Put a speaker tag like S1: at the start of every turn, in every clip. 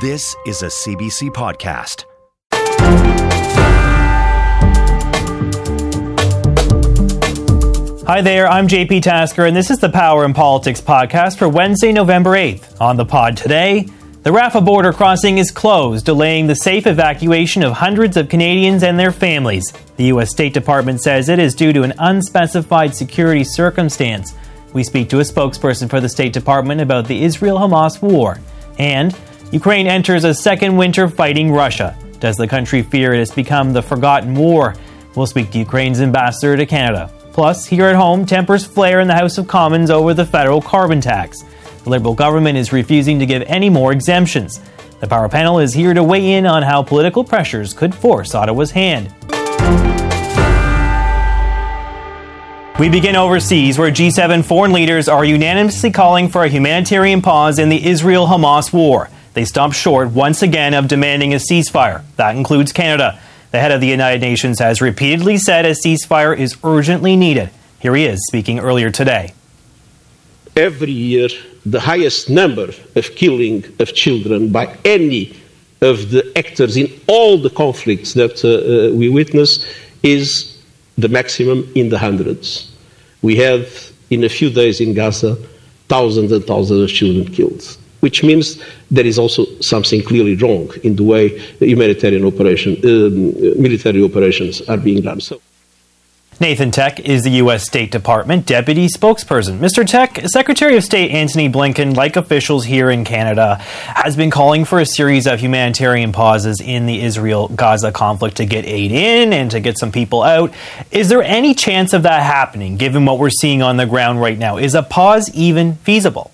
S1: This is a CBC podcast.
S2: Hi there, I'm JP Tasker, and this is the Power and Politics podcast for Wednesday, November 8th. On the pod today, the Rafah border crossing is closed, delaying the safe evacuation of hundreds of Canadians and their families. The U.S. State Department says it is due to an unspecified security circumstance. We speak to a spokesperson for the State Department about the Israel Hamas war. And Ukraine enters a second winter fighting Russia. Does the country fear it has become the forgotten war? We'll speak to Ukraine's ambassador to Canada. Plus, here at home, tempers flare in the House of Commons over the federal carbon tax. The Liberal government is refusing to give any more exemptions. The Power Panel is here to weigh in on how political pressures could force Ottawa's hand. We begin overseas, where G7 foreign leaders are unanimously calling for a humanitarian pause in the Israel Hamas war. They stopped short once again of demanding a ceasefire. That includes Canada. The head of the United Nations has repeatedly said a ceasefire is urgently needed. Here he is speaking earlier today.
S3: Every year, the highest number of killing of children by any of the actors in all the conflicts that uh, uh, we witness is the maximum in the hundreds. We have, in a few days in Gaza, thousands and thousands of children killed which means there is also something clearly wrong in the way humanitarian operation, um, military operations are being run. So.
S2: Nathan Tek is the U.S. State Department deputy spokesperson. Mr. Tek, Secretary of State Antony Blinken, like officials here in Canada, has been calling for a series of humanitarian pauses in the Israel Gaza conflict to get aid in and to get some people out. Is there any chance of that happening, given what we're seeing on the ground right now? Is a pause even feasible?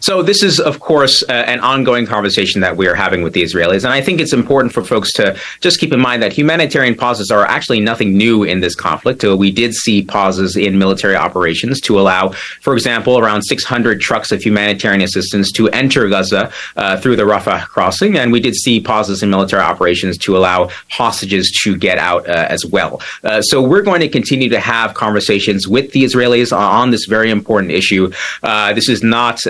S4: So this is, of course, uh, an ongoing conversation that we are having with the Israelis, and I think it's important for folks to just keep in mind that humanitarian pauses are actually nothing new in this conflict. Uh, we did see pauses in military operations to allow, for example, around 600 trucks of humanitarian assistance to enter Gaza uh, through the Rafah crossing, and we did see pauses in military operations to allow hostages to get out uh, as well. Uh, so we're going to continue to have conversations with the Israelis on this very important issue. This is not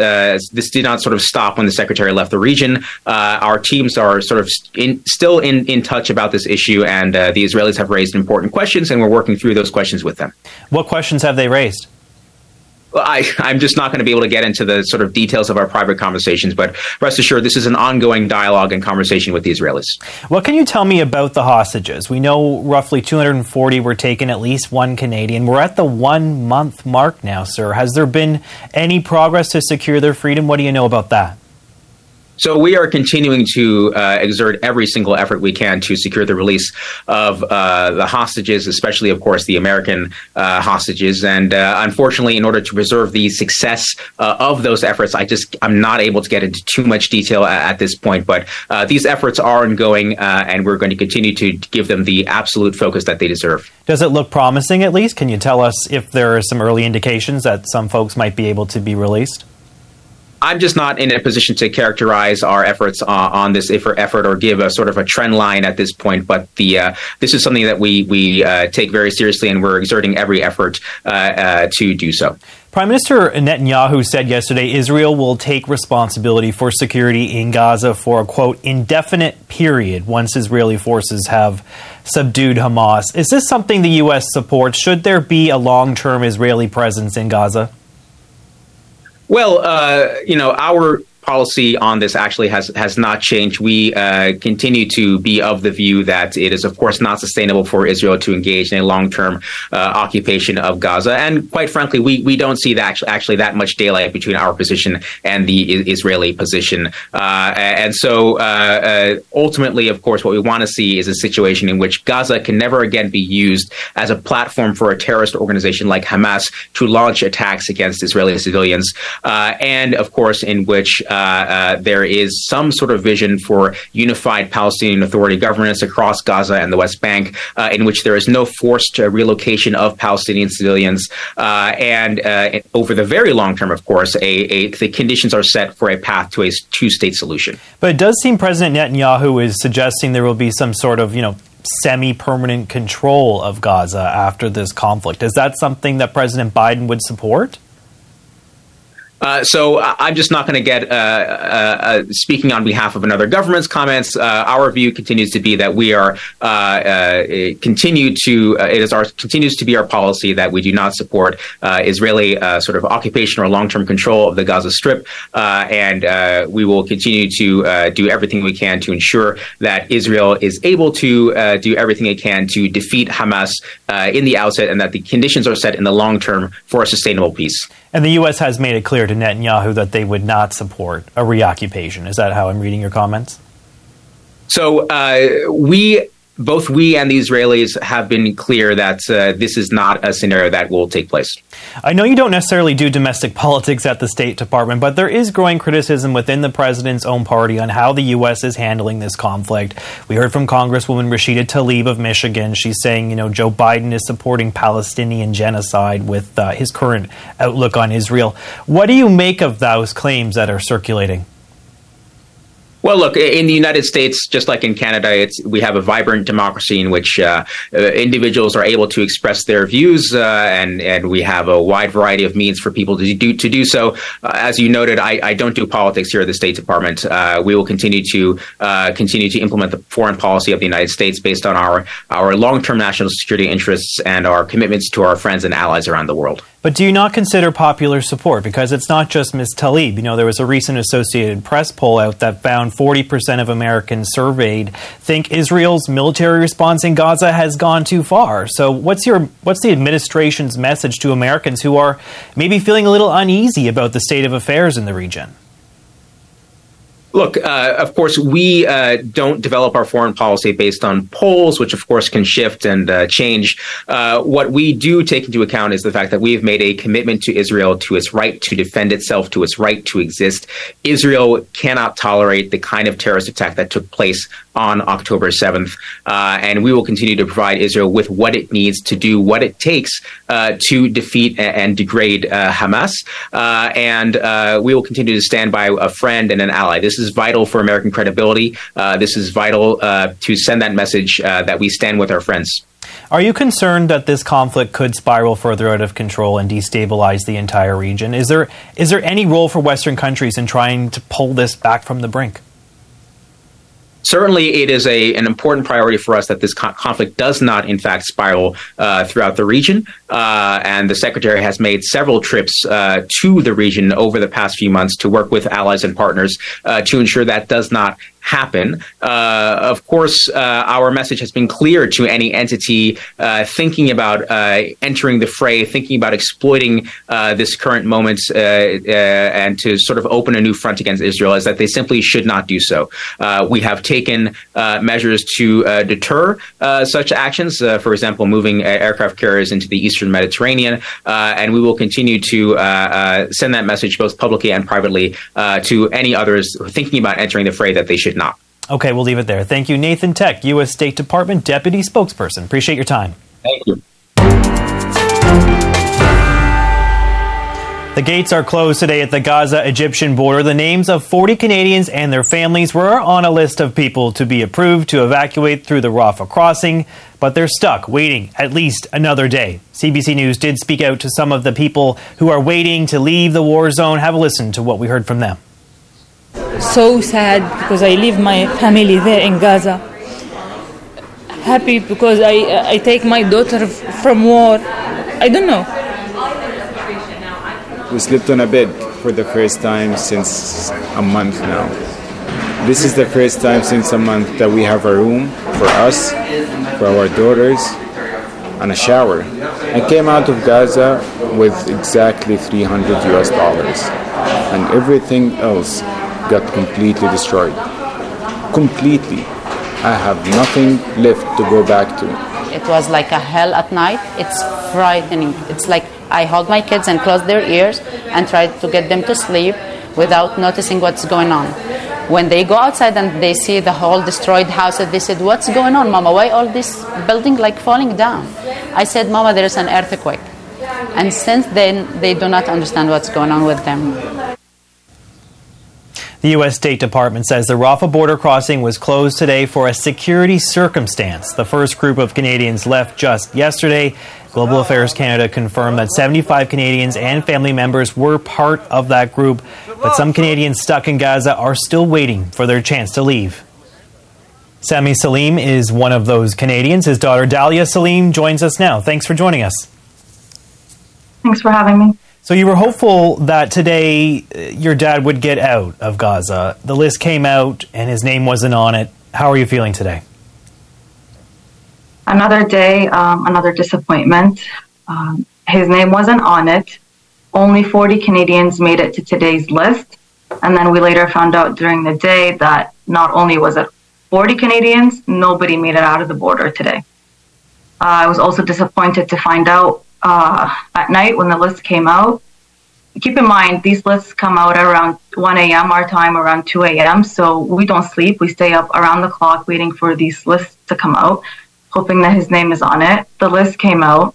S4: this did not sort of stop when the secretary left the region. Uh, our teams are sort of in, still in, in touch about this issue, and uh, the Israelis have raised important questions, and we're working through those questions with them.
S2: What questions have they raised?
S4: I, I'm just not going to be able to get into the sort of details of our private conversations, but rest assured, this is an ongoing dialogue and conversation with the Israelis.
S2: What can you tell me about the hostages? We know roughly 240 were taken, at least one Canadian. We're at the one month mark now, sir. Has there been any progress to secure their freedom? What do you know about that?
S4: So we are continuing to uh, exert every single effort we can to secure the release of uh, the hostages, especially, of course, the American uh, hostages. And uh, unfortunately, in order to preserve the success uh, of those efforts, I just I'm not able to get into too much detail at, at this point. But uh, these efforts are ongoing, and we're going to continue to give them the absolute focus that they deserve.
S2: Does it look promising? At least, can you tell us if there are some early indications that some folks might be able to be released?
S4: I'm just not in a position to characterize our efforts uh, on this effort or give a sort of a trend line at this point. But the uh, this is something that we we uh, take very seriously, and we're exerting every effort uh, uh, to do so.
S2: Prime Minister Netanyahu said yesterday Israel will take responsibility for security in Gaza for a quote indefinite period once Israeli forces have subdued Hamas. Is this something the U.S. supports? Should there be a long term Israeli presence in Gaza?
S4: Well, uh, you know, our policy on this actually has has not changed. We uh, continue to be of the view that it is, of course, not sustainable for Israel to engage in a long term uh, occupation of Gaza, and quite frankly, we we don't see that actually, actually that much daylight between our position and the Israeli position. Uh, and so, uh, uh, ultimately, of course, what we want to see is a situation in which Gaza can never again be used as a platform for a terrorist organization like Hamas to launch attacks against Israeli civilians, uh, and of course, in which uh, uh, there is some sort of vision for unified Palestinian Authority governance across Gaza and the West Bank, uh, in which there is no forced relocation of Palestinian civilians, and over the very long term, of course, a, a, the conditions are set for a path to a two-state solution.
S2: But it does seem President Netanyahu is suggesting there will be some sort of, you know, semi-permanent control of Gaza after this conflict. Is that something that President Biden would support?
S4: Uh, so I'm just not going to get uh, uh, uh, speaking on behalf of another government's comments. Uh, our view continues to be that we are continue to it is our continues to be our policy that we do not support Israeli sort of occupation or long term control of the Gaza Strip, and we will continue to do everything we can to ensure that Israel is able to do everything it can to defeat Hamas in the outset, and that the conditions are set in the long term for a sustainable peace.
S2: And the U.S. has made it clear to Netanyahu that they would not support a reoccupation. Is that how I'm reading your comments?
S4: So uh, we both we and the Israelis have been clear that uh, this is not a scenario that will take place.
S2: I know you don't necessarily do domestic politics at the State Department, but there is growing criticism within the president's own party on how the U.S. is handling this conflict. We heard from Congresswoman Rashida Tlaib of Michigan. She's saying, you know, Joe Biden is supporting Palestinian genocide with uh, his current outlook on Israel. What do you make of those claims that are circulating?
S4: Well, look, in the United States, just like in Canada, it's we have a vibrant democracy in which uh, uh, individuals are able to express their views, uh, and and we have a wide variety of means for people to do to do so. Uh, as you noted, I, I, don't do politics here at the State Department. Uh, we will continue to uh, continue to implement the foreign policy of the United States based on our our long term national security interests and our commitments to our friends and allies around the world.
S2: But do you not consider popular support? Because it's not just Ms. Tlaib. You know, there was a recent Associated Press poll out that found 40% of Americans surveyed think Israel's military response in Gaza has gone too far. So what's your what's the administration's message to Americans who are maybe feeling a little uneasy about the state of affairs in the region?
S4: Look, uh, of course, we uh, don't develop our foreign policy based on polls, which of course can shift and uh, change. Uh, what we do take into account is the fact that we have made a commitment to Israel to its right to defend itself, to its right to exist. Israel cannot tolerate the kind of terrorist attack that took place on October 7th. Uh, and we will continue to provide Israel with what it needs to do what it takes uh, to defeat and, degrade Hamas. and we will continue to stand by a friend and an ally. This is vital for American credibility. Uh, this is vital uh, to send that message uh, that we stand with our friends.
S2: Are you concerned that this conflict could spiral further out of control and destabilize the entire region? Is there is there any role for Western countries in trying to pull this back from the brink?
S4: Certainly it is a an important priority for us that this co- conflict does not in fact spiral uh, throughout the region. Uh, and the secretary has made several trips uh, to the region over the past few months to work with allies and partners uh, to ensure that does not happen. Uh, of course, uh, our message has been clear to any entity uh, thinking about uh, entering the fray, thinking about exploiting uh, this current moment uh, and to sort of open a new front against Israel, is that they simply should not do so. we have taken measures to deter such actions, for example, moving aircraft carriers into the eastern Mediterranean, and we will continue to send that message both publicly and privately to any others thinking about entering the fray that they should should not.
S2: Okay, we'll leave it there. Thank you, Nathan Tek, U.S. State Department Deputy Spokesperson. Appreciate your time.
S4: Thank you.
S2: The gates are closed today at the Gaza Egyptian border. The names of 40 Canadians and their families were on a list of people to be approved to evacuate through the Rafah crossing, but they're stuck waiting at least another day. CBC News did speak out to some of the people who are waiting to leave the war zone. Have a listen to what we heard from them
S5: so sad because I leave my family there in Gaza. Happy because I, I take my daughter from war. I don't know.
S6: We slept on a bed for the first time since a month now. This is the first time since a month that we have a room for us, for our daughters, and a shower. I came out of Gaza with exactly 300 US dollars, and everything else got completely destroyed. Completely. I have nothing left to go back to.
S7: It was like a hell at night. It's frightening. It's like I hold my kids and close their ears and try to get them to sleep without noticing what's going on. When they go outside and they see the whole destroyed house, they said, "What's going on, Mama? Why all this building like falling down?" I said, "Mama, there is an earthquake." And since then, they do not understand what's going on with them.
S2: The U.S. State Department says the Rafah border crossing was closed today for a security circumstance. The first group of Canadians left just yesterday. Global Affairs Canada confirmed that 75 Canadians and family members were part of that group, but some Canadians stuck in Gaza are still waiting for their chance to leave. Sami Salim is one of those Canadians. His daughter Dalia Salim joins us now. Thanks for joining us.
S8: Thanks for having me.
S2: So you were hopeful that today uh, your dad would get out of Gaza. The list came out and his name wasn't on it. How are you feeling today?
S8: Another day, um, another disappointment. Um, his name wasn't on it. Only 40 Canadians made it to today's list. And then we later found out during the day that not only was it 40 Canadians, nobody made it out of the border today. Uh, I was also disappointed to find out uh, at night when the list came out. Keep in mind, these lists come out around 1 a.m. our time, around 2 a.m. So we don't sleep. We stay up around the clock waiting for these lists to come out, hoping that his name is on it. The list came out.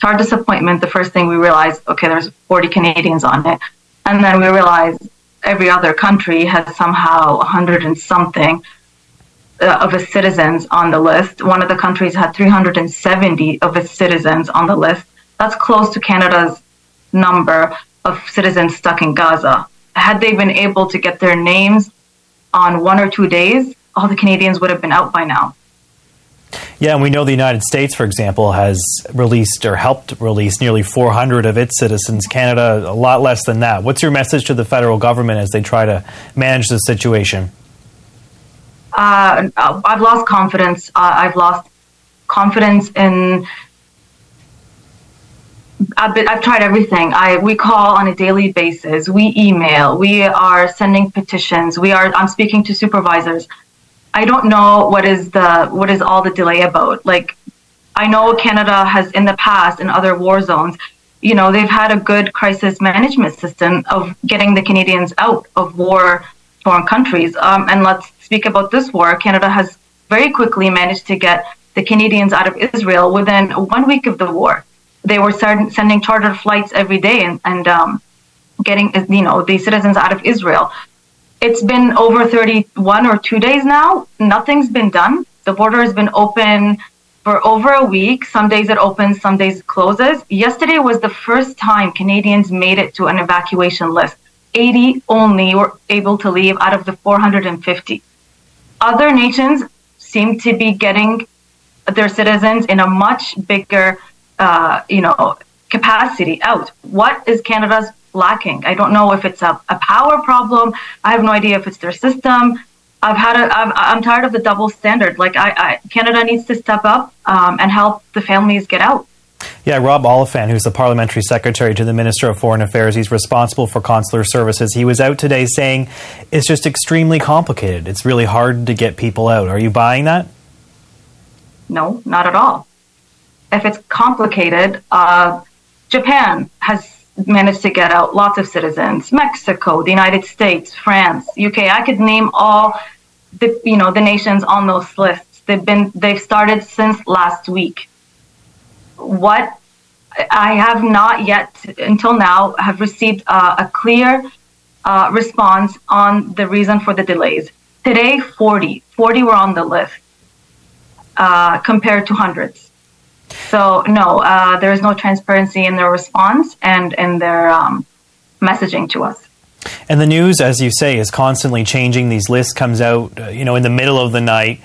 S8: To our disappointment, the first thing we realized, okay, there's 40 Canadians on it. And then we realized every other country has somehow 100 and something uh, of its citizens on the list. One of the countries had 370 of its citizens on the list. That's close to Canada's number of citizens stuck in Gaza. Had they been able to get their names on one or two days, all the Canadians would have been out by now.
S2: Yeah, and we know the United States, for example, has released or helped release nearly 400 of its citizens. Canada, a lot less than that. What's your message to the federal government as they try to manage the situation?
S8: Uh, I've lost confidence. Uh, I've lost confidence in. I've, been, I've tried everything. I we call on a daily basis. We email. We are sending petitions. We are. I'm speaking to supervisors. I don't know what is the what is all the delay about. Like, I know Canada has in the past in other war zones. You know, they've had a good crisis management system of getting the Canadians out of war foreign countries. Um, and let's speak about this war, Canada has very quickly managed to get the Canadians out of Israel within one week of the war. They were sending chartered flights every day and, and um, getting you know the citizens out of Israel. It's been over 31 or two days now. Nothing's been done. The border has been open for over a week. Some days it opens, some days it closes. Yesterday was the first time Canadians made it to an evacuation list. 80 only were able to leave out of the 450 other nations seem to be getting their citizens in a much bigger, uh, you know, capacity out. What is Canada's lacking? I don't know if it's a, a power problem. I have no idea if it's their system. I've had a, I'm, I'm tired of the double standard. Like I, I Canada needs to step up um, and help the families get out.
S2: Yeah, Rob Oliphant, who's the parliamentary secretary to the Minister of Foreign Affairs, he's responsible for consular services. He was out today saying it's just extremely complicated. It's really hard to get people out. Are you buying that?
S8: No, not at all. If it's complicated, uh, Japan has managed to get out lots of citizens. Mexico, the United States, France, UK. I could name all the you know the nations on those lists. They've been they've started since last week what I have not yet, until now, have received uh, a clear uh, response on the reason for the delays. Today, 40, 40 were on the list uh, compared to hundreds. So no, uh, there is no transparency in their response and in their um, messaging to us.
S2: And the news, as you say, is constantly changing. These lists comes out, uh, you know, in the middle of the night.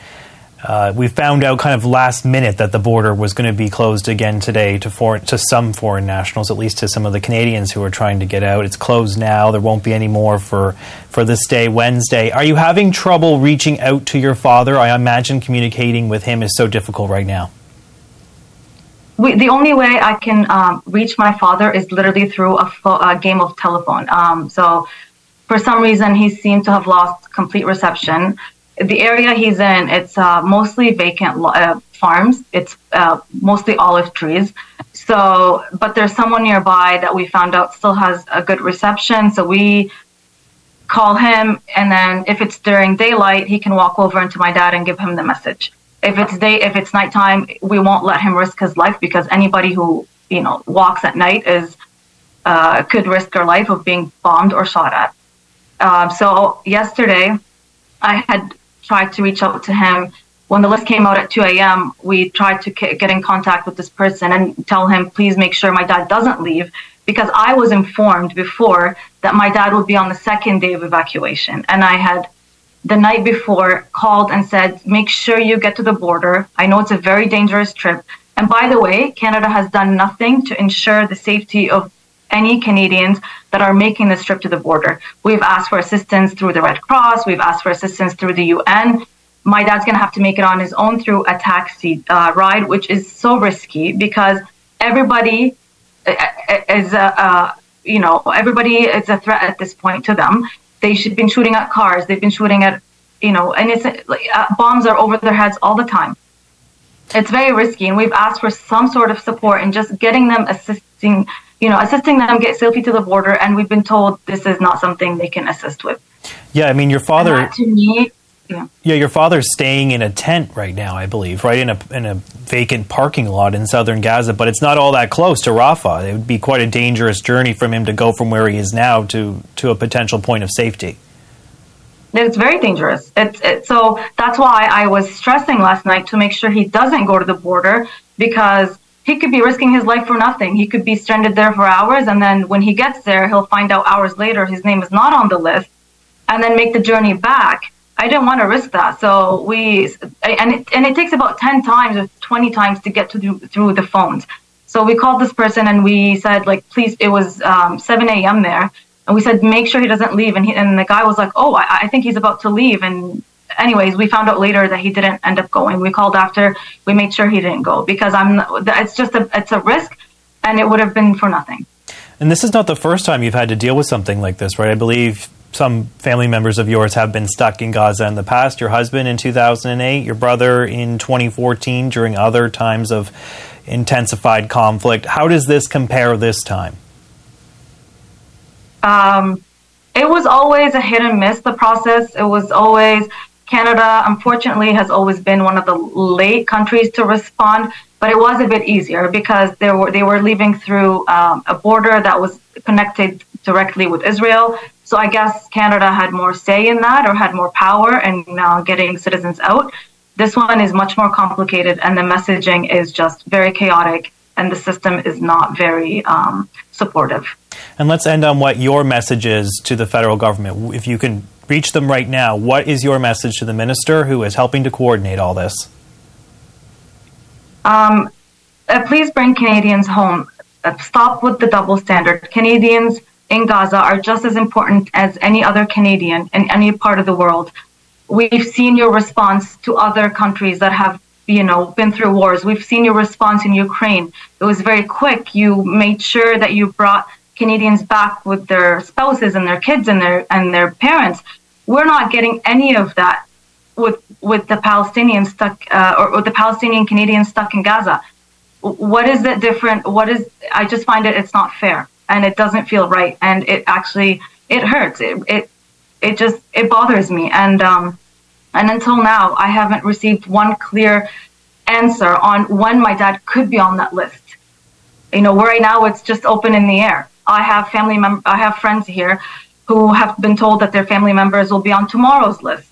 S2: Uh, we found out kind of last minute that the border was going to be closed again today to foreign, to some foreign nationals, at least to some of the Canadians who are trying to get out. It's closed now. There won't be any more for for this day, Wednesday. Are you having trouble reaching out to your father? I imagine communicating with him is so difficult right now.
S8: We, the only way I can um, reach my father is literally through a, fo- a game of telephone. Um, so, for some reason, he seemed to have lost complete reception the area he's in, it's uh, mostly vacant uh, farms. It's uh, mostly olive trees. So, but there's someone nearby that we found out still has a good reception. So we call him, and then if it's during daylight, he can walk over into my dad and give him the message. If it's day, if it's nighttime, we won't let him risk his life because anybody who you know walks at night is uh, could risk their life of being bombed or shot at. Um, so yesterday, I had tried to reach out to him. When the list came out at 2 a.m., we tried to get in contact with this person and tell him, please make sure my dad doesn't leave because I was informed before that my dad would be on the second day of evacuation. And I had the night before called and said, make sure you get to the border. I know it's a very dangerous trip. And by the way, Canada has done nothing to ensure the safety of any Canadians that are making this trip to the border. We've asked for assistance through the Red Cross. We've asked for assistance through the UN. My dad's going to have to make it on his own through a taxi uh, ride, which is so risky because everybody uh, uh, is a, uh, you know, everybody is a threat at this point to them. They've been shooting at cars. They've been shooting at, you know, and it's like uh, bombs are over their heads all the time. It's very risky, and we've asked for some sort of support and just getting them assisting, you know, assisting them get safely to the border. And we've been told this is not something they can assist with.
S2: Yeah, I mean, your father.
S8: to me, yeah.
S2: yeah, your father's staying in a tent right now, I believe, right in a in a vacant parking lot in southern Gaza. But it's not all that close to Rafah. It would be quite a dangerous journey from him to go from where he is now to to a potential point of safety.
S8: It's very dangerous. It's, it's so that's why I was stressing last night to make sure he doesn't go to the border because he could be risking his life for nothing. He could be stranded there for hours, and then when he gets there, he'll find out hours later his name is not on the list, and then make the journey back I didn't want to risk that. So we and it, and it takes about ten times or twenty times to get to the, through the phones. So we called this person and we said like, please. It was um, seven a.m. there, and we said make sure he doesn't leave. And he, and the guy was like, oh, I, I think he's about to leave. And anyways, we found out later that he didn't end up going. We called after. We made sure he didn't go because I'm. It's just a it's a risk, and it would have been for nothing.
S2: And this is not the first time you've had to deal with something like this, right? I believe some family members of yours have been stuck in Gaza in the past. Your husband in 2008, your brother in 2014 during other times of intensified conflict. How does this compare this time?
S8: Um, it was always a hit and miss, the process. It was always, Canada, unfortunately, has always been one of the late countries to respond, but it was a bit easier because they were, they were leaving through um, a border that was connected directly with Israel. So I guess Canada had more say in that or had more power in uh, getting citizens out. This one is much more complicated, and the messaging is just very chaotic, and the system is not very um, supportive.
S2: And let's end on what your message is to the federal government. If you can reach them right now, what is your message to the minister who is helping to coordinate all this?
S8: Um, uh, please bring Canadians home. Uh, stop with the double standard. Canadians in Gaza are just as important as any other Canadian in any part of the world. We've seen your response to other countries that have, you know, been through wars. We've seen your response in Ukraine. It was very quick. You made sure that you brought Canadians back with their spouses and their kids and their and their parents. We're not getting any of that with with the Palestinians stuck uh, or, or the Palestinian Canadians stuck in Gaza. What is it different? What is? I just find it it's not fair and it doesn't feel right and it actually it hurts it it, it just it bothers me and um and until now i haven't received one clear answer on when my dad could be on that list you know right now it's just open in the air i have family mem- i have friends here who have been told that their family members will be on tomorrow's list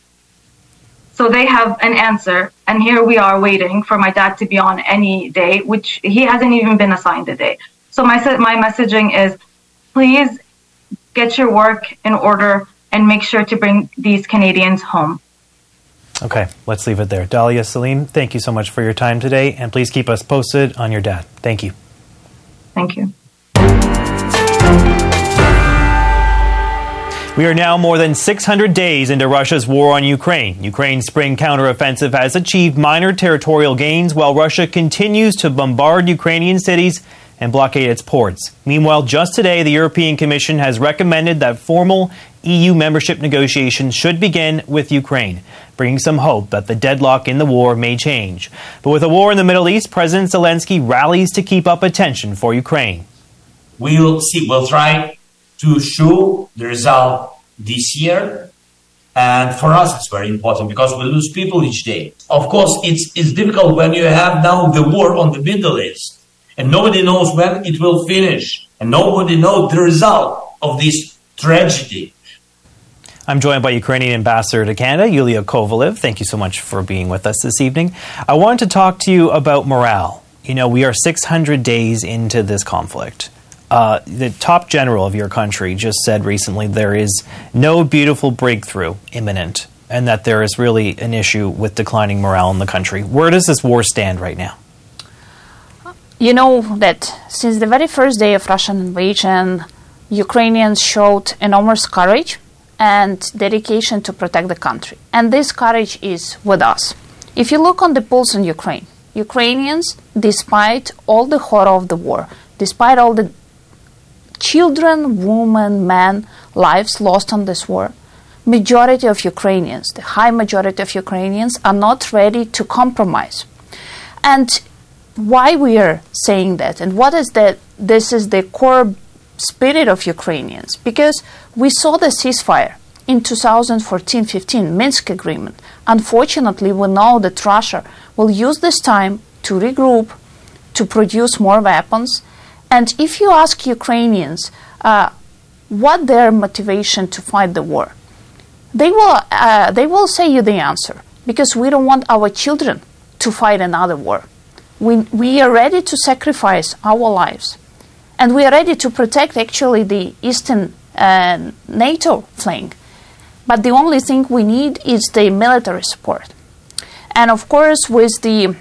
S8: so they have an answer and here we are waiting for my dad to be on any day which he hasn't even been assigned a day so my my messaging is, please get your work in order and make sure to bring these Canadians home.
S2: Okay, let's leave it there. Dalia Salim, thank you so much for your time today, and please keep us posted on your dad. Thank you.
S8: Thank you.
S2: We are now more than 600 days into Russia's war on Ukraine. Ukraine's spring counteroffensive has achieved minor territorial gains while Russia continues to bombard Ukrainian cities and blockade its ports. Meanwhile, just today, the European Commission has recommended that formal EU membership negotiations should begin with Ukraine, bringing some hope that the deadlock in the war may change. But with a war in the Middle East, President Zelensky rallies to keep up attention for Ukraine.
S9: We will see, we'll try to show the result this year. And for us, it's very important because we lose people each day. Of course, it's, it's difficult when you have now the war on the Middle East and nobody knows when it will finish, and nobody knows the result of this tragedy.
S2: I'm joined by Ukrainian ambassador to Canada, Yuliya Kovaliv. Thank you so much for being with us this evening. I wanted to talk to you about morale. You know, we are 600 days into this conflict. Uh, the top general of your country just said recently there is no beautiful breakthrough imminent and that there is really an issue with declining morale in the country. Where does this war stand right now?
S10: You know that since the very first day of Russian invasion, Ukrainians showed enormous courage and dedication to protect the country. And this courage is with us. If you look on the polls in Ukraine, Ukrainians, despite all the horror of the war, despite all the children, women, men lives lost on this war, majority of Ukrainians, the high majority of Ukrainians are not ready to compromise. And why we are saying that and what is that this is the core spirit of Ukrainians because we saw the ceasefire in 2014-15 Minsk agreement. Unfortunately, we know that Russia will use this time to regroup, to produce more weapons. And if you ask Ukrainians uh, what their motivation to fight the war, they will uh, they will say you the answer because we don't want our children to fight another war. We we are ready to sacrifice our lives and we are ready to protect actually the eastern uh, NATO flank. But the only thing we need is the military support. And of course, with the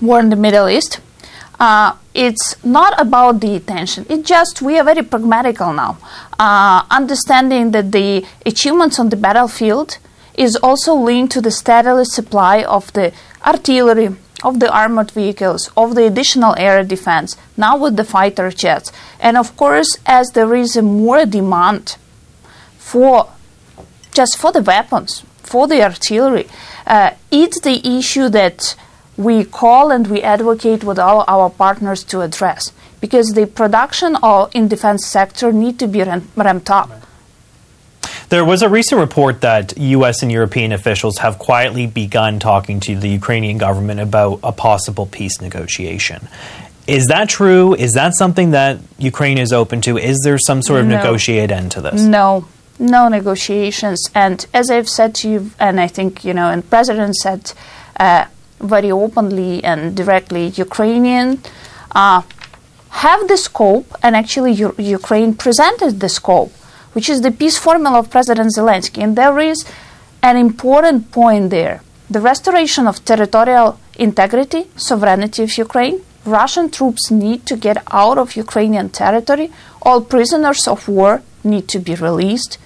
S10: war in the Middle East, uh, it's not about the attention. It's just we are very pragmatical now, uh, understanding that the achievements on the battlefield is also linked to the steady supply of the artillery, of the armored vehicles, of the additional air defense, now with the fighter jets. And of course, as there is more demand for just for the weapons, for the artillery, uh, it's the issue that we call and we advocate with all our partners to address because the production of, in defense sector need to be ramped up.
S2: There was a recent report that U.S. and European officials have quietly begun talking to the Ukrainian government about a possible peace negotiation. Is that true? Is that something that Ukraine is open to? Is there some sort of
S10: No.
S2: negotiated end to this?
S10: No, no negotiations. And as I've said to you, and I think, you know, and President said uh, very openly and directly, Ukrainian uh, have the scope, and actually U- Ukraine presented the scope, which is the peace formula of President Zelensky. And there is an important point there. The restoration of territorial integrity, sovereignty of Ukraine. Russian troops need to get out of Ukrainian territory. All prisoners of war need to be released.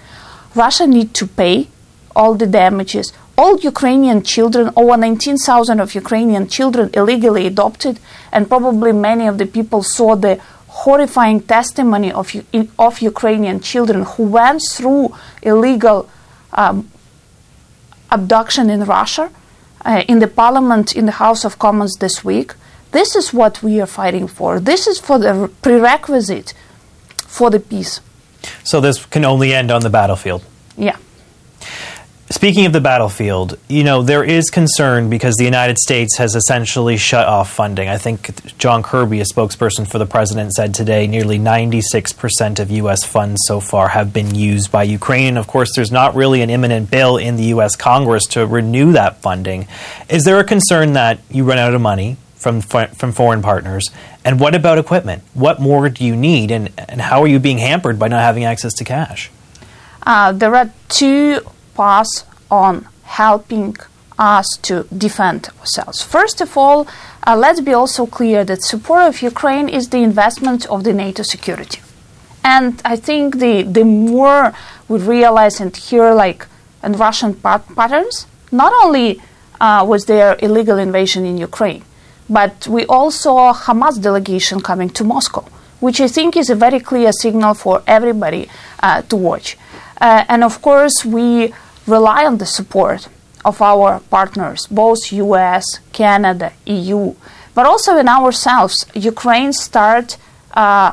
S10: Russia need to pay all the damages. All Ukrainian children, over 19,000 of Ukrainian children illegally adopted, and probably many of the people saw the horrifying testimony of, of Ukrainian children who went through illegal um, abduction in Russia, uh, in the parliament, in the House of Commons this week. This is what we are fighting for. This is for the prerequisite for the peace.
S2: So this can only end on the battlefield.
S10: Yeah.
S2: Speaking of the battlefield, you know, there is concern because the United States has essentially shut off funding. I think John Kirby, a spokesperson for the president, said today nearly 96% of U.S. funds so far have been used by Ukraine. Of course, there's not really an imminent bill in the U.S. Congress to renew that funding. Is there a concern that you run out of money from, from foreign partners? And what about equipment? What more do you need? And, and how are you being hampered by not having access to cash?
S10: Uh, there are two paths on helping us to defend ourselves. First of all, uh, let's be also clear that support of Ukraine is the investment of the NATO security. And I think the, the more we realize and hear like and Russian pat- patterns, not only uh, was there illegal invasion in Ukraine, but we also saw Hamas delegation coming to Moscow, which I think is a very clear signal for everybody uh, to watch. Uh, and of course, we rely on the support of our partners, both US, Canada, EU, but also in ourselves. Ukraine start uh,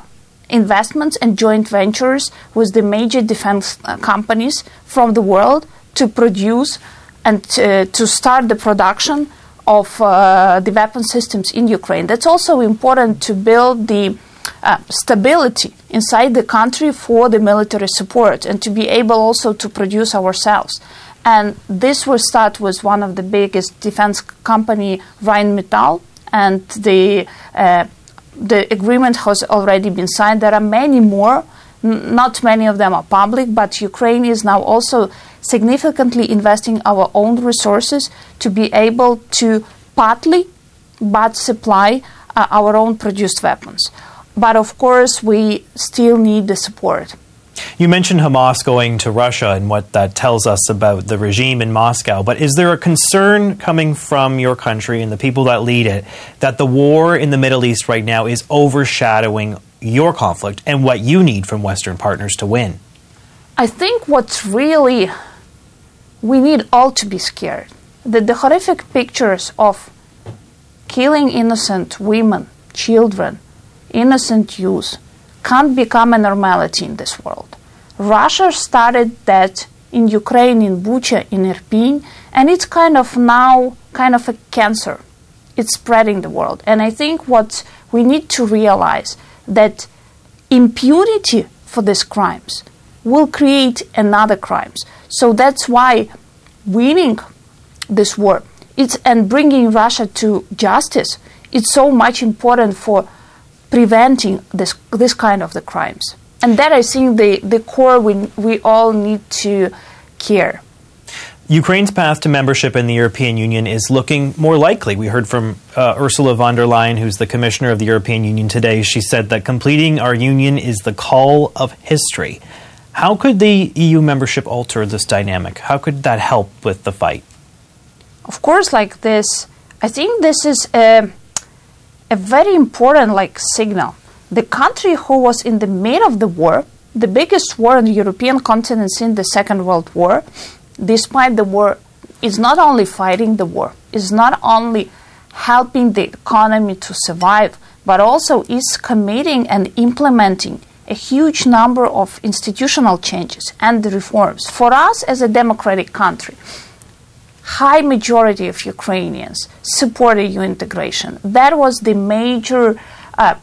S10: investments and joint ventures with the major defense uh, companies from the world to produce and uh, to start the production of uh, the weapon systems in Ukraine. That's also important to build the uh, stability inside the country for the military support and to be able also to produce ourselves. And this will start with one of the biggest defense company, Rheinmetall, and the uh, the agreement has already been signed. There are many more. N- not many of them are public, but Ukraine is now also significantly investing our own resources to be able to partly but supply uh, our own produced weapons. But of course, we still need the support.
S2: You mentioned Hamas going to Russia and what that tells us about the regime in Moscow, but is there a concern coming from your country and the people that lead it that the war in the Middle East right now is overshadowing your conflict and what you need from Western partners to win?
S10: I think what's really we need all to be scared that the horrific pictures of killing innocent women, children, innocent youth can't become a normality in this world. Russia started that in Ukraine, in Bucha, in Irpin, and it's kind of now kind of a cancer. It's spreading the world. And I think what we need to realize that impunity for these crimes will create another crimes. So that's why winning this war it's, and bringing Russia to justice is so much important for preventing this this kind of the crimes. And that I think the, the core we, we all need to care.
S2: Ukraine's path to membership in the European Union is looking more likely. We heard from uh, Ursula von der Leyen, who's the commissioner of the European Union today. She said that completing our union is the call of history. How could the EU membership alter this dynamic? How could that help with the fight?
S10: Of course, like this, I think this is a, a very important like signal. The country who was in the middle of the war, the biggest war on the European continent since the Second World War, despite the war, is not only fighting the war, is not only helping the economy to survive, but also is committing and implementing a huge number of institutional changes and reforms. For us as a democratic country, high majority of Ukrainians support EU integration. That was the major, uh,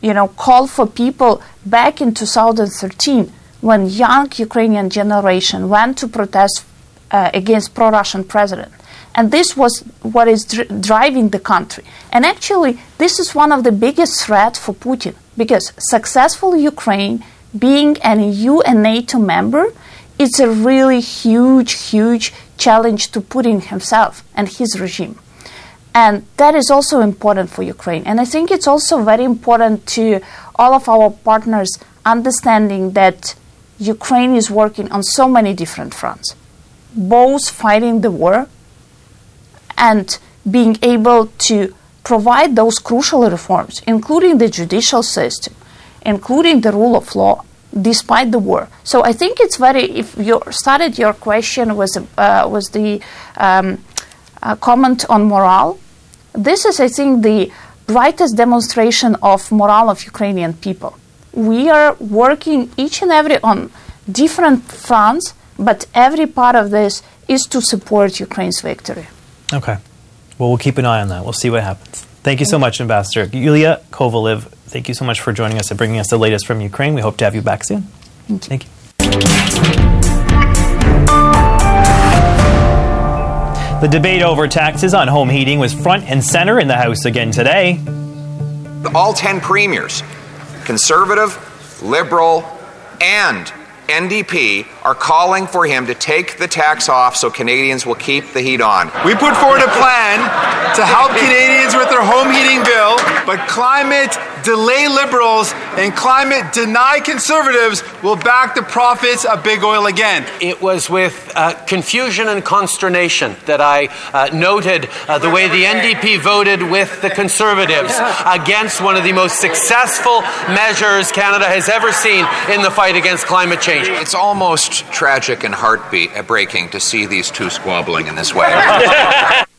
S10: you know, call for people back in 2013 when young Ukrainian generation went to protest uh, against pro-Russian president. And this was what is dr- driving the country. And actually, this is one of the biggest threats for Putin because successful Ukraine being an EU and NATO member, it's a really huge, huge challenge to Putin himself and his regime. And that is also important for Ukraine. And I think it's also very important to all of our partners understanding that Ukraine is working on so many different fronts, both fighting the war and being able to provide those crucial reforms, including the judicial system, including the rule of law, despite the war. So I think it's very. If you started your question was uh, was the um, uh, comment on morale, this is I think the brightest demonstration of morale of Ukrainian people. We are working each and every on different fronts, but every part of this is to support Ukraine's victory.
S2: Okay. Well, we'll keep an eye on that. We'll see what happens. Thank you so much, Ambassador. Yuliya Kovaliv, thank you so much for joining us and bringing us the latest from Ukraine. We hope to have you back soon.
S10: Thank you.
S2: Thank you. The debate over taxes on home heating was front and center in the House again today.
S11: All 10 premiers, conservative, liberal, and NDP are calling for him to take the tax off so Canadians will keep the heat on.
S12: We put forward a plan to help Canadians with their home heating bill, but climate delay liberals and climate deny conservatives will back the profits of big oil again.
S13: It was with uh, confusion and consternation that I uh, noted uh, the way the NDP voted with the conservatives against one of the most successful measures Canada has ever seen in the fight against climate change.
S11: It's almost tragic and heartbeat breaking to see these two squabbling in this way.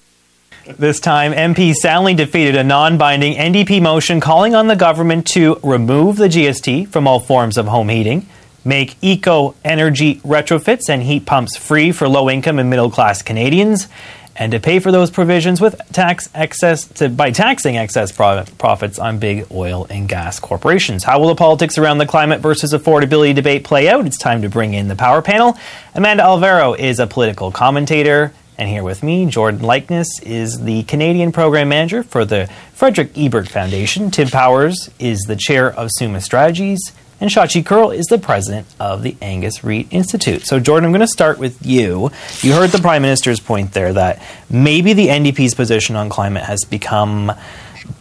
S2: This time, MPs soundly defeated a non binding NDP motion calling on the government to remove the GST from all forms of home heating, make eco energy retrofits and heat pumps free for low income and middle class Canadians, and to pay for those provisions with tax excess to, by taxing excess pro- profits on big oil and gas corporations. How will the politics around the climate versus affordability debate play out? It's time to bring in the power panel. Amanda Alvaro is a political commentator. And here with me, Jordan Leichnitz is the Canadian Program Manager for the Friedrich Ebert Foundation. Tim Powers is the Chair of Summa Strategies. And Shachi Kurl is the president of the Angus Reid Institute. So, Jordan, I'm going to start with you. You heard the Prime Minister's point there that maybe the NDP's position on climate has become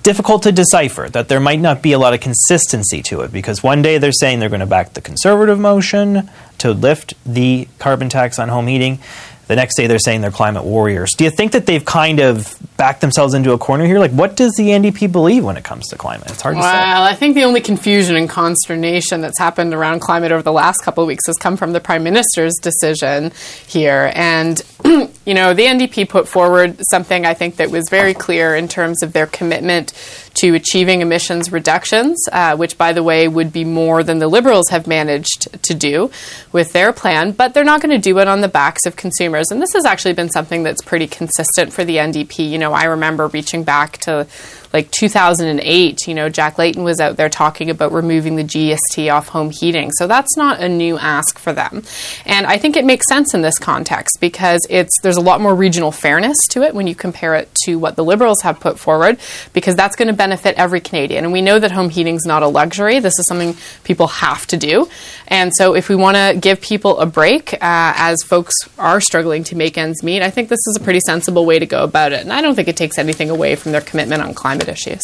S2: difficult to decipher, that there might not be a lot of consistency to it, because one day they're saying they're going to back the conservative motion to lift the carbon tax on home heating. The next day they're saying they're climate warriors. Do you think that they've kind of backed themselves into a corner here? Like, what does the NDP believe when it comes to climate? It's hard
S14: well,
S2: to say.
S14: Well, I think the only confusion and consternation that's happened around climate over the last couple of weeks has come from the Prime Minister's decision here. And, you know, the NDP put forward something I think that was very clear in terms of their commitment to achieving emissions reductions, uh, which, by the way, would be more than the Liberals have managed to do with their plan. But they're not going to do it on the backs of consumers. And this has actually been something that's pretty consistent for the NDP. You know, I remember reaching back to like 2008, you know, Jack Layton was out there talking about removing the GST off home heating. So that's not a new ask for them. And I think it makes sense in this context because it's there's a lot more regional fairness to it when you compare it to what the Liberals have put forward because that's going to benefit every Canadian. And we know that home heating is not a luxury. This is something people have to do. And so if we want to give people a break uh, as folks are struggling to make ends meet, I think this is a pretty sensible way to go about it. And I don't think it takes anything away from their commitment on climate issues.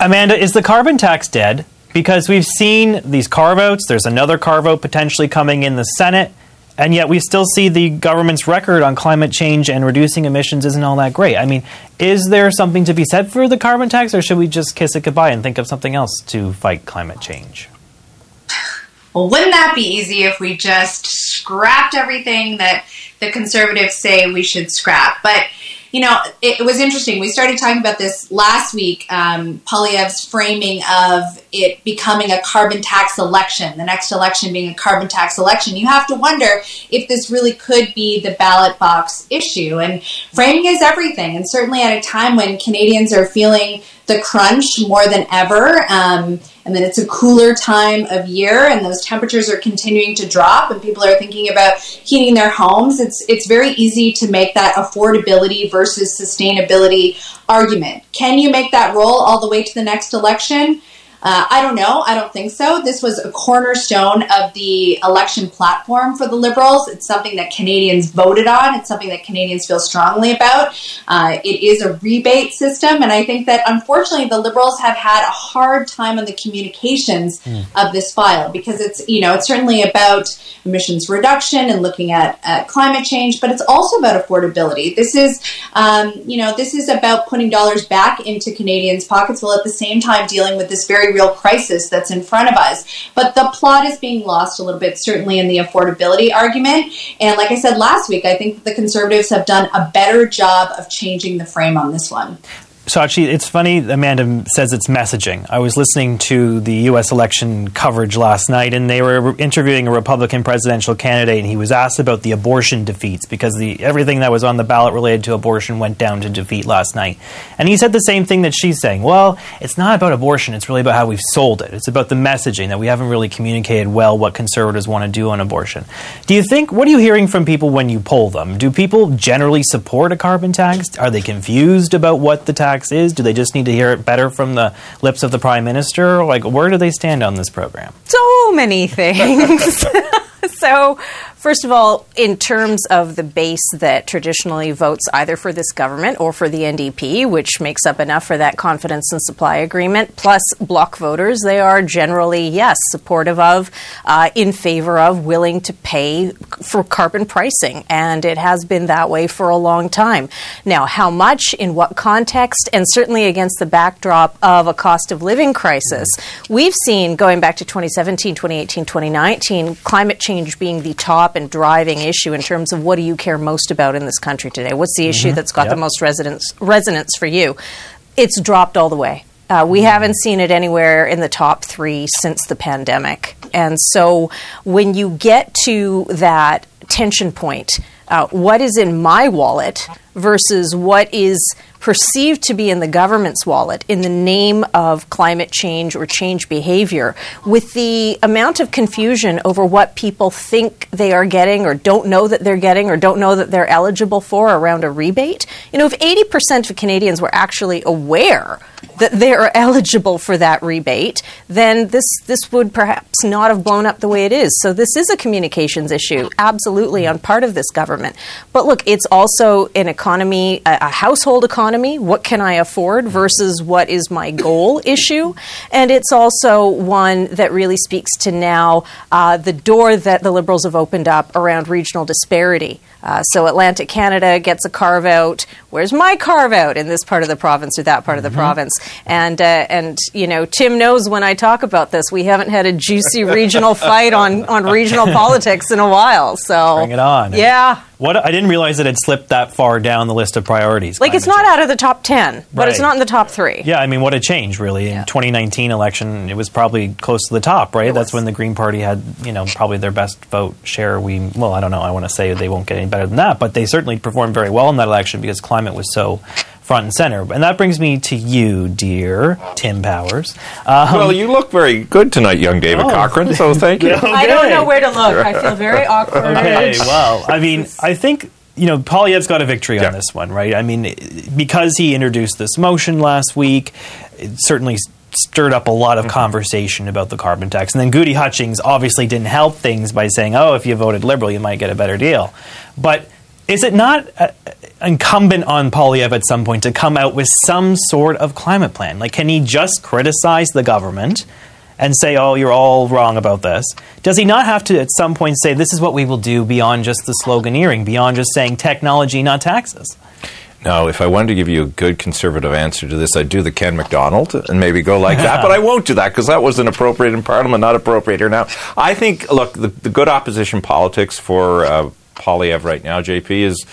S2: Amanda, is the carbon tax dead? Because we've seen these carve outs, there's another carve out potentially coming in the Senate, and yet we still see the government's record on climate change and reducing emissions isn't all that great. I mean, is there something to be said for the carbon tax, or should we just kiss it goodbye and think of something else to fight climate change?
S15: Well, wouldn't that be easy if we just scrapped everything that the conservatives say we should scrap? But you know, it, it, was interesting. We started talking about this last week. Um, Poilievre's framing of it becoming a carbon tax election, the next election being a carbon tax election. You have to wonder if this really could be the ballot box issue. And framing is everything. And certainly at a time when Canadians are feeling the crunch more than ever. Um, and then it's a cooler time of year, and those temperatures are continuing to drop, and people are thinking about heating their homes. It's it's very easy to make that affordability versus sustainability argument. Can you make that roll all the way to the next election? Uh, I don't know. I don't think so. This was a cornerstone of the election platform for the Liberals. It's something that Canadians voted on. It's something that Canadians feel strongly about. Uh, it is a rebate system, and I think that unfortunately the Liberals have had a hard time on the communications mm. of this file because it's you know it's certainly about emissions reduction and looking at, at climate change, but it's also about affordability. This is um, you know this is about putting dollars back into Canadians' pockets while at the same time dealing with this very real crisis that's in front of us. But the plot is being lost a little bit, certainly in the affordability argument. And like I said last week, I think the Conservatives have done a better job of changing the frame on this one.
S2: So actually, it's funny. Amanda says it's messaging. I was listening to the U.S. election coverage last night, and they were interviewing a Republican presidential candidate, and he was asked about the abortion defeats because the everything that was on the ballot related to abortion went down to defeat last night. And he said the same thing that she's saying. Well, it's not about abortion; it's really about how we've sold it. It's about the messaging that we haven't really communicated well what conservatives want to do on abortion. Do you think? What are you hearing from people when you poll them? Do people generally support a carbon tax? Are they confused about what the tax tax is? Do they just need to hear it better from the lips of the prime minister? Like, where do they stand on this program?
S16: So many things. so, First of all, in terms of the base that traditionally votes either for this government or for the NDP, which makes up enough for that confidence and supply agreement, plus bloc voters, they are generally, yes, supportive of, uh, in favor of, willing to pay for carbon pricing. And it has been that way for a long time. Now, how much, in what context, and certainly against the backdrop of a cost of living crisis, we've seen going back to 2017, 2018, 2019, climate change being the top and driving issue in terms of what do you care most about in this country today? What's the issue mm-hmm. that's got yep. the most resonance resonance for you? It's dropped all the way. Uh, we mm-hmm. haven't seen it anywhere in the top three since the pandemic. And so when you get to that tension point, uh, what is in my wallet versus what is perceived to be in the government's wallet in the name of climate change or change behavior, with the amount of confusion over what people think they are getting or don't know that they're getting or don't know that they're eligible for around a rebate. You know, if 80% of Canadians were actually aware that they are eligible for that rebate, then this this would perhaps not have blown up the way it is. So this is a communications issue, absolutely on part of this government. But look, it's also an economy, a, a household economy. What can I afford versus what is my goal issue, and it's also one that really speaks to now uh, the door that the Liberals have opened up around regional disparity. Uh, so Atlantic Canada gets a carve out. Where's my carve out in this part of the province or that part of the province? And uh, and you know, Tim knows when I talk about this. We haven't had a juicy regional fight on on regional politics in a while. So
S2: Bring it on.
S16: Yeah.
S2: What I didn't realize it had slipped that far down the list of priorities.
S16: Like it's not out of the top ten, but it's not in the top three.
S2: Yeah, I mean, what a change, really. In 2019 election, it was probably close to the top, right? That's when the Green Party had, you know, probably their best vote share. We, well, I don't know. I want to say they won't get any better than that, but they certainly performed very well in that election because climate was so front and center. And that brings me to you, dear Tim Powers. Um,
S17: well, you look very good tonight, young David
S2: Oh.
S17: Cochrane. So thank you.
S16: I don't know where to look. I feel very awkward.
S2: Okay, well, I mean, I think you know Poilievre's got a victory on this one, right? I mean, because he introduced this motion last week, it certainly stirred up a lot of conversation about the carbon tax. And then Gudie Hutchings obviously didn't help things by saying, "Oh, if you voted Liberal, you might get a better deal." But is it not uh, incumbent on Poilievre at some point to come out with some sort of climate plan? Like, can he just criticize the government? and say, "Oh, you're all wrong about this." Does he not have to at some point say, "This is what we will do beyond just the sloganeering, beyond just saying technology, not taxes"?
S17: Now, if I wanted to give you a good conservative answer to this, I'd do the Ken McDonald and maybe go like that. But I won't do that because that wasn't appropriate in Parliament, not appropriate here now. I think, look, the, the good opposition politics for uh, Poilievre right now, JP, is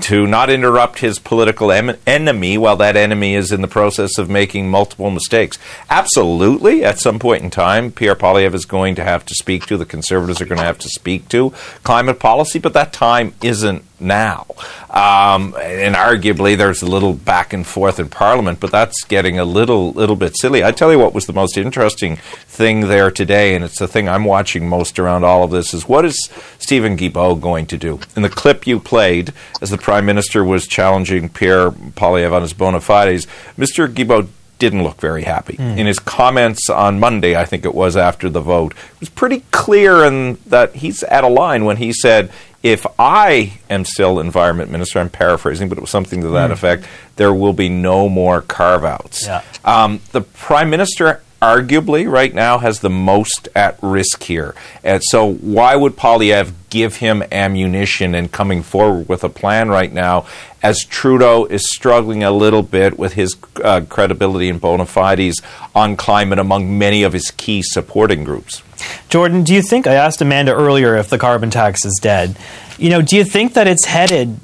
S17: to not interrupt his political em- enemy while that enemy is in the process of making multiple mistakes. Absolutely, at some point in time, Pierre Poilievre is going to have to speak to, the Conservatives are going to have to speak to climate policy, but that time isn't now. Um, and arguably, there's a little back and forth in Parliament, but that's getting a little little bit silly. I tell you what was the most interesting thing there today, and it's the thing I'm watching most around all of this, is what is Steven Guilbeault going to do? In the clip you played, as the Prime Minister was challenging Pierre Poilievre on his bona fides, Mr. Guilbeault didn't look very happy. In his comments on Monday, I think it was after the vote, it was pretty clear in that he's at a line when he said, if I am still environment minister, I'm paraphrasing, but it was something to that
S2: Mm.
S17: effect, there will be no more carve outs.
S2: Yeah.
S17: Um, the prime minister, arguably, right now has the most at risk here. And so, why would Poilievre give him ammunition and coming forward with a plan right now as Trudeau is struggling a little bit with his uh, credibility and bona fides on climate among many of his key supporting groups?
S2: Jordan, do you think I asked Amanda earlier if the carbon tax is dead? You know, do you think that it's headed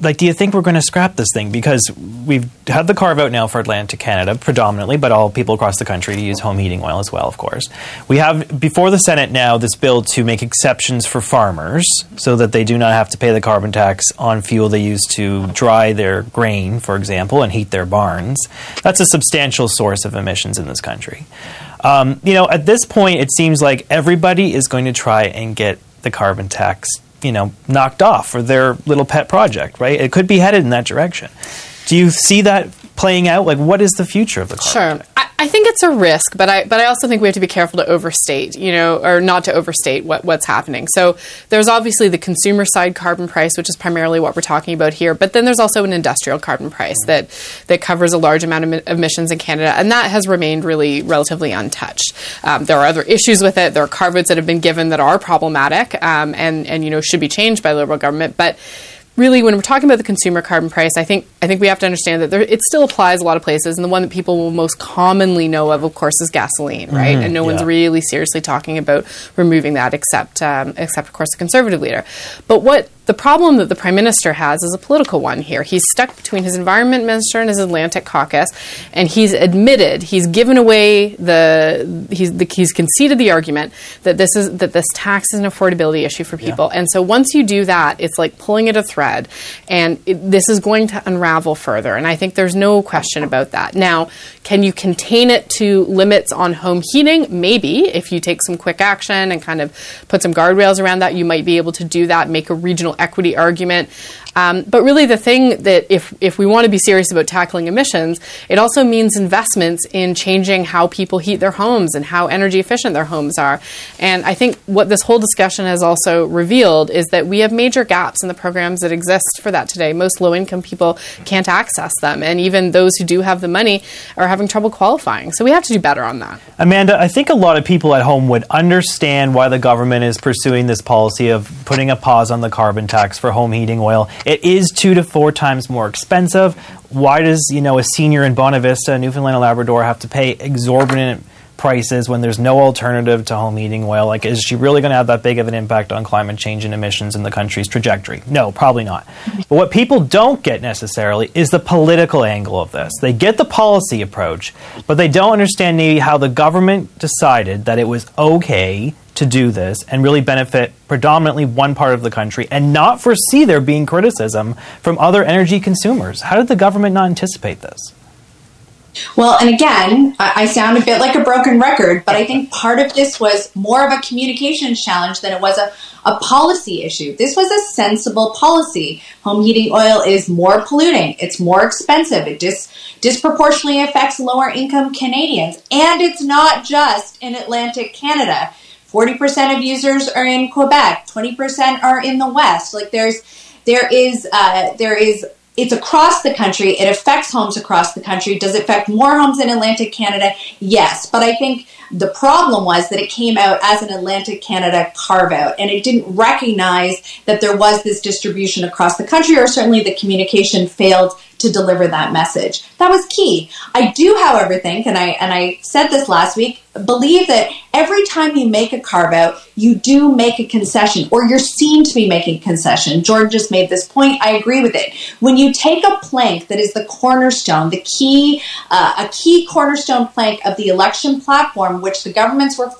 S2: like do you think we're going to scrap this thing because we've had the carve out now for Atlantic Canada predominantly, but all people across the country use home heating oil as well, of course. We have before the Senate now this bill to make exceptions for farmers so that they do not have to pay the carbon tax on fuel they use to dry their grain, for example, and heat their barns. That's a substantial source of emissions in this country. Um, you know, at this point, it seems like everybody is going to try and get the carbon tax, you know, knocked off for their little pet project, right? It could be headed in that direction. Do you see that playing out? Like, what is the future of the carbon
S14: Sure. I, I think it's a risk, but I but I also think we have to be careful to overstate, you know, or not to overstate what, what's happening. So there's obviously the consumer side carbon price, which is primarily what we're talking about here, but then there's also an industrial carbon price that that covers a large amount of emissions in Canada, and that has remained really relatively untouched. Um, there are other issues with it. There are carve-outs that have been given that are problematic, um, and and you know should be changed by the Liberal government, but really when we're talking about the consumer carbon price i think i think we have to understand that there, it still applies a lot of places and the one that people will most commonly know of of course is gasoline right?
S18: Mhm,
S14: and no one's really seriously talking about removing that except um, except of course the conservative leader. But what The problem that the Prime Minister has is a political one here. He's stuck between his Environment Minister and his Atlantic Caucus, and he's admitted, he's given away the, he's, the, he's conceded the argument that this is that this tax is an affordability issue for people. And so once you do that, it's like pulling at a thread, and it, this is going to unravel further. And I think there's no question about that. Now, can you contain it to limits on home heating? Maybe if you take some quick action and kind of put some guardrails around that, you might be able to do that, make a regional equity argument. Um, but really, the thing that if, if we want to be serious about tackling emissions, it also means investments in changing how people heat their homes and how energy efficient their homes are. And I think what this whole discussion has also revealed is that we have major gaps in the programs that exist for that today. Most low income people can't access them, and even those who do have the money are having trouble qualifying. So we have to do better on that.
S2: Amanda, I think a lot of people at home would understand why the government is pursuing this policy of putting a pause on the carbon tax for home heating oil. It is two to four times more expensive. Why does you know a senior in Bonavista, Newfoundland and Labrador, have to pay exorbitant prices when there's no alternative to home heating oil? Like, is she really going to have that big of an impact on climate change and emissions in the country's trajectory? No, probably not. But what people don't get necessarily is the political angle of this. They get the policy approach, but they don't understand maybe how the government decided that it was okay to do this and really benefit predominantly one part of the country and not foresee there being criticism from other energy consumers. How did the government not anticipate this?
S15: Well, and again, I sound a bit like a broken record, but I think part of this was more of a communications challenge than it was a, a policy issue. This was a sensible policy. Home heating oil is more polluting, it's more expensive, it dis- disproportionately affects lower income Canadians, and it's not just in Atlantic Canada. 40% of users are in Quebec, 20% are in the West. Like there's, there is, uh, there is it's across the country. It affects homes across the country. Does it affect more homes in Atlantic Canada? Yes. But I think the problem was that it came out as an Atlantic Canada carve out and it didn't recognize that there was this distribution across the country, or certainly the communication failed to deliver that message. That was key. I do, however, think, and I and I said this last week, believe that every time you make a carve out, you do make a concession, or you're seen to be making a concession. Jordan just made this point. I agree with it. When you take a plank that is the cornerstone, the key, uh, a key cornerstone plank of the election platform, which the governments were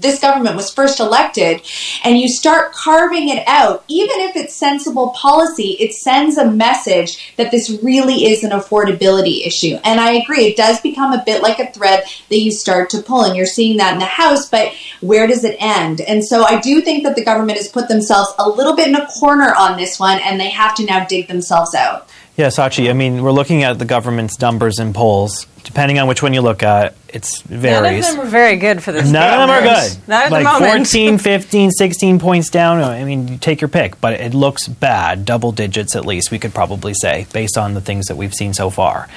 S15: this government was first elected and you start carving it out, even if it's sensible policy, it sends a message that this really is an affordability issue. And I agree, it does become a bit like a thread that you start to pull, and you're seeing that in the House, but where does it end? And so I do think that the government has put themselves a little bit in a corner on this one, and they have to now dig themselves out.
S2: Yeah, Shachi, I mean, we're looking at the government's numbers and polls. Depending on which one you look at, it's varies.
S16: None of them are very good for this.
S2: None of them are good.
S16: Not at
S2: like
S16: the moment.
S2: 14, 15, 16 points down. I mean, you take your pick, but it looks bad. Double digits at least, we could probably say, based on the things that we've seen so far.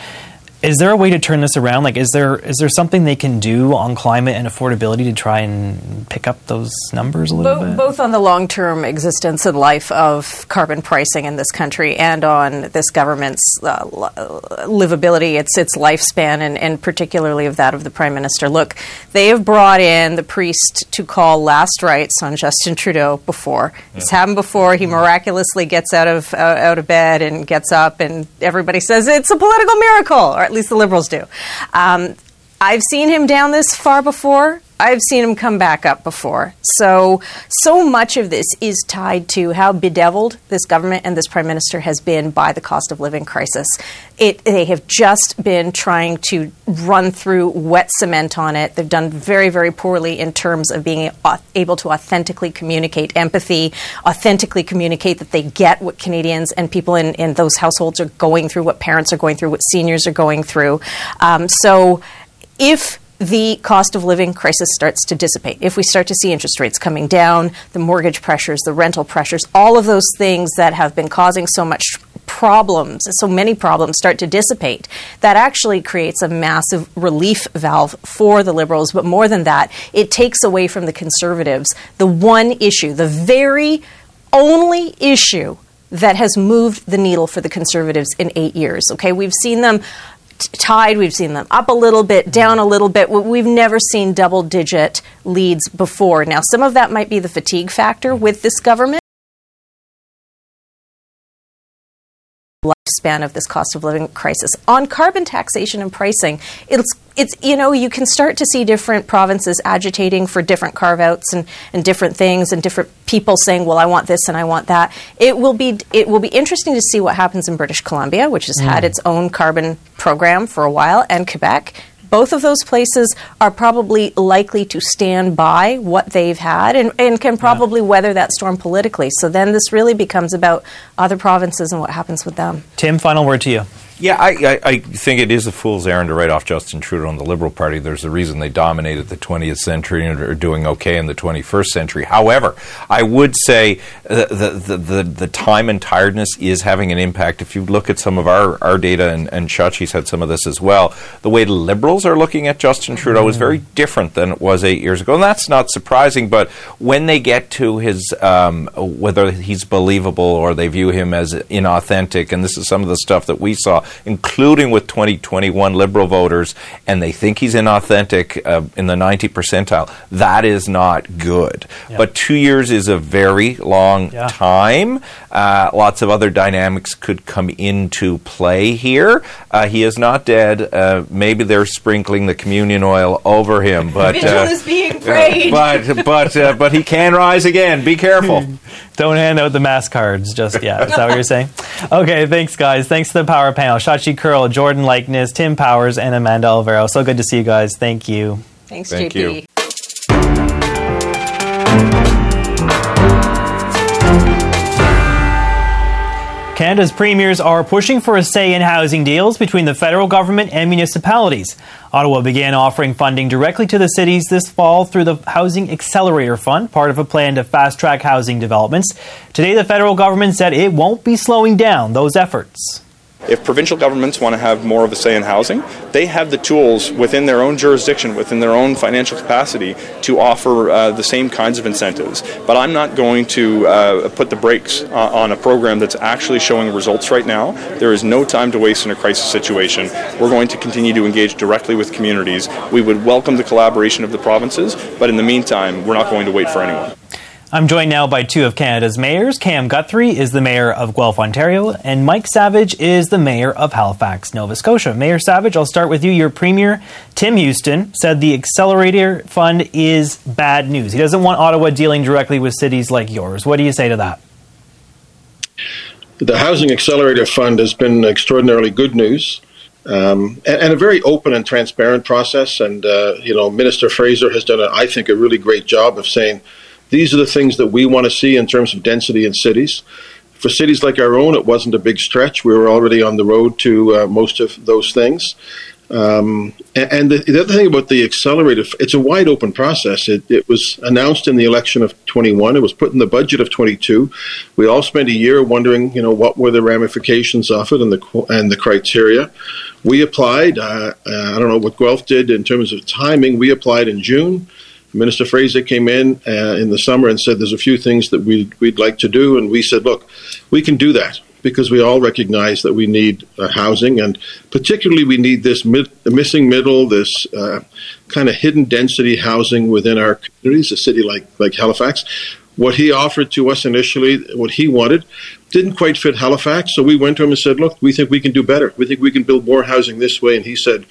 S2: Is there a way to turn this around? Like, is there is there something they can do on climate and affordability to try and pick up those numbers a little
S16: Bo-
S2: bit?
S16: both on the long term existence and life of carbon pricing in this country and on this government's uh, livability, its its lifespan, and, and particularly of that of the prime minister. Look, they have brought in the priest to call last rites on Justin Trudeau before. It's happened before. He miraculously gets out of uh, out of bed and gets up, and everybody says it's a political miracle, or at least the liberals do. Um, I've seen him down this far before. I've seen him come back up before. So, so much of this is tied to how bedeviled this government and this prime minister has been by the cost of living crisis. It, they have just been trying to run through wet cement on it. They've done very, very poorly in terms of being able to authentically communicate empathy, authentically communicate that they get what Canadians and people in, in those households are going through, what parents are going through, what seniors are going through. Um, so, if the cost of living crisis starts to dissipate, if we start to see interest rates coming down, the mortgage pressures, the rental pressures, all of those things that have been causing so much problems, so many problems start to dissipate, that actually creates a massive relief valve for the Liberals. But more than that, it takes away from the Conservatives the one issue, the very only issue that has moved the needle for the Conservatives in eight years. Okay, we've seen them Tide, We've seen them up a little bit, mm-hmm. down a little bit. We've never seen double digit leads before. Now, some of that might be the fatigue factor mm-hmm. with this government. Lifespan of this cost of living crisis. On carbon taxation and pricing, it's it's you know you can start to see different provinces agitating for different carve outs and, and different things and different people saying, well, I want this and I want that. It will be it will be interesting to see what happens in British Columbia, which has
S18: Mm.
S16: had its own carbon program for a while, and Quebec. Both of those places are probably likely to stand by what they've had and, and can probably weather that storm politically. So then this really becomes about other provinces and what happens with them.
S2: Tim, final word to you.
S17: Yeah, I, I, I think it is a fool's errand to write off Justin Trudeau and the Liberal Party. There's a reason they dominated the 20th century and are doing okay in the 21st century. However, I would say uh, the, the, the, the time and tiredness is having an impact. If you look at some of our, our data, and, and Shachi's had some of this as well, the way Liberals are looking at Justin Trudeau is very different than it was eight years ago. And that's not surprising, but when they get to his, um, whether he's believable or they view him as inauthentic, and this is some of the stuff that we saw, including with 2021 Liberal voters, and they think he's inauthentic uh, in the 90 percentile, that is not good.
S18: Yeah.
S17: But two years is a very long time. Uh, lots of other dynamics could come into play here. Uh, he is not dead. Uh, maybe they're sprinkling the communion oil over him, but uh,
S16: is being prayed.
S17: but but uh, but he can rise again. Be careful.
S2: Don't hand out the mass cards just yet. Is that what you're saying? Okay, thanks, guys. Thanks to the power panel. Shachi Kurl, Jordan Leichnitz, Tim Powers, and Amanda Alvaro. So good to see you guys. Thank you.
S16: Thanks,
S17: Thank
S16: JP.
S17: you.
S2: Canada's premiers are pushing for a say in housing deals between the federal government and municipalities. Ottawa began offering funding directly to the cities this fall through the Housing Accelerator Fund, part of a plan to fast track housing developments. Today, the federal government said it won't be slowing down those efforts.
S19: If provincial governments want to have more of a say in housing, they have the tools within their own jurisdiction, within their own financial capacity, to offer uh, the same kinds of incentives. But I'm not going to uh, put the brakes uh, on a program that's actually showing results right now. There is no time to waste in a crisis situation. We're going to continue to engage directly with communities. We would welcome the collaboration of the provinces, but in the meantime, we're not going to wait for anyone.
S2: I'm joined now by two of Canada's mayors. Cam Guthrie is the mayor of Guelph, Ontario, and Mike Savage is the mayor of Halifax, Nova Scotia. Mayor Savage, I'll start with you. Your premier, Tim Houston, said the Accelerator Fund is bad news. He doesn't want Ottawa dealing directly with cities like yours. What do you say to that?
S18: The Housing Accelerator Fund has been extraordinarily good news. Um, and, and a very open and transparent process. And, uh, you know, Minister Fraser has done, a, I think, a really great job of saying these are the things that we want to see in terms of density in cities. For cities like our own, it wasn't a big stretch. We were already on the road to uh, most of those things. Um, and and the, the other thing about the accelerated, it's a wide open process. It, it was announced in the election of 21. It was put in the budget of 22. We all spent a year wondering, you know, what were the ramifications of it and the and the criteria. We applied. Uh, uh, I don't know what Guelph did in terms of timing. We applied in June. Minister Fraser came in uh, in the summer and said there's a few things that we'd, we'd like to do, and we said, look, we can do that because we all recognize that we need uh, housing, and particularly we need this mid, missing middle, this uh, kind of hidden density housing within our communities, a city like like Halifax. What he offered to us initially, what he wanted, didn't quite fit Halifax, so we went to him and said, look, we think we can do better. We think we can build more housing this way, and he said,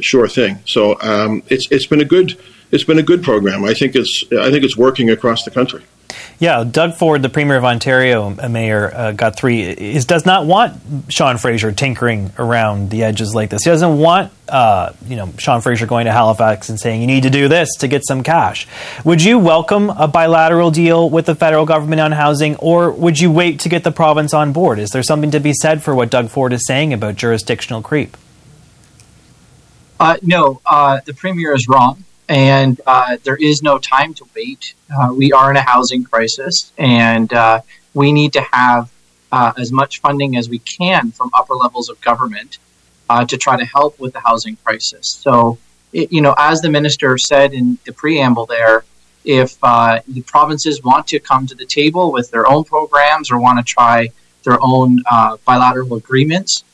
S18: sure thing. So um, it's it's been a good it's been a good program. I think it's I think it's working across the country.
S2: Yeah, Doug Ford, the Premier of Ontario, uh, Mayor uh, Guthrie, is does not want Sean Fraser tinkering around the edges like this. He doesn't want, uh, you know, Sean Fraser going to Halifax and saying you need to do this to get some cash. Would you welcome a bilateral deal with the federal government on housing, or would you wait to get the province on board? Is there something to be said for what Doug Ford is saying about jurisdictional creep?
S20: Uh, no, uh, the premier is wrong, and uh, there is no time to wait. Uh, we are in a housing crisis, and uh, we need to have uh, as much funding as we can from upper levels of government to try to help with the housing crisis. So, it, you know, as the minister said in the preamble there, if the provinces want to come to the table with their own programs or want to try their own bilateral agreements,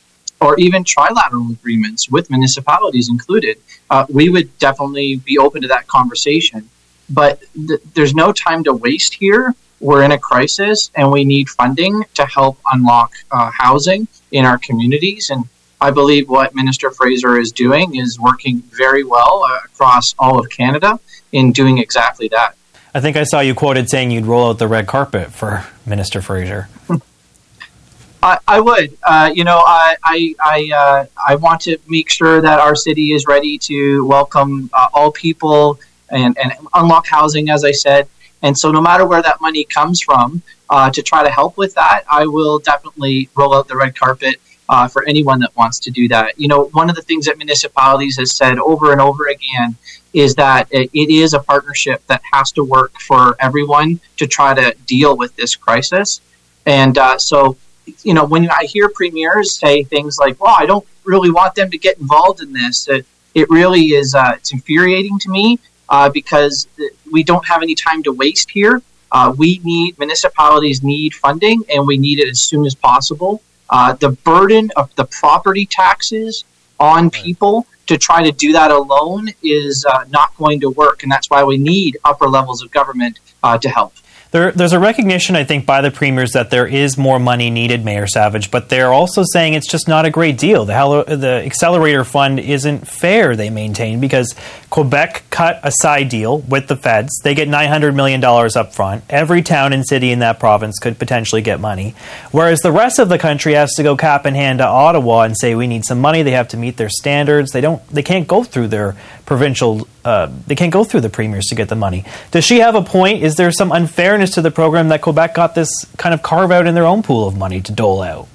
S20: or even trilateral agreements with municipalities included, uh, we would definitely be open to that conversation. But th- there's no time to waste here. we're in a crisis and we need funding to help unlock uh, housing in our communities. And I believe what Minister Fraser is doing is working very well uh, across all of Canada in doing exactly that.
S2: I think I saw you quoted saying you'd roll out the red carpet for Minister Fraser.
S20: I, I would. Uh, you know, I I I, uh, I, want to make sure that our city is ready to welcome uh, all people and, and unlock housing, as I said. And so, no matter where that money comes from, uh, to try to help with that, I will definitely roll out the red carpet uh, for anyone that wants to do that. You know, one of the things that municipalities has said over and over again is that it, it is a partnership that has to work for everyone to try to deal with this crisis. And uh, so, you know, when I hear premiers say things like, "Well, I don't really want them to get involved in this," it, it really is uh, it's infuriating to me uh, because we don't have any time to waste here. Uh, we need municipalities need funding, and we need it as soon as possible. Uh, the burden of the property taxes on people to try to do that alone is uh, not going to work, and that's why we need upper levels of government uh, to help.
S2: There, there's a recognition, I think, by the premiers that there is more money needed, Mayor Savage, but they're also saying it's just not a great deal. The, Hello, the Accelerator Fund isn't fair, they maintain, because Quebec cut a side deal with the feds. They get $900 million up front. Every town and city in that province could potentially get money. Whereas the rest of the country has to go cap in hand to Ottawa and say, we need some money. They have to meet their standards. They, don't, they can't go through their provincial, uh, they can't go through the premiers to get the money. Does she have a point? Is there some unfairness to the program that Quebec got this kind of carve out in their own pool of money to dole out?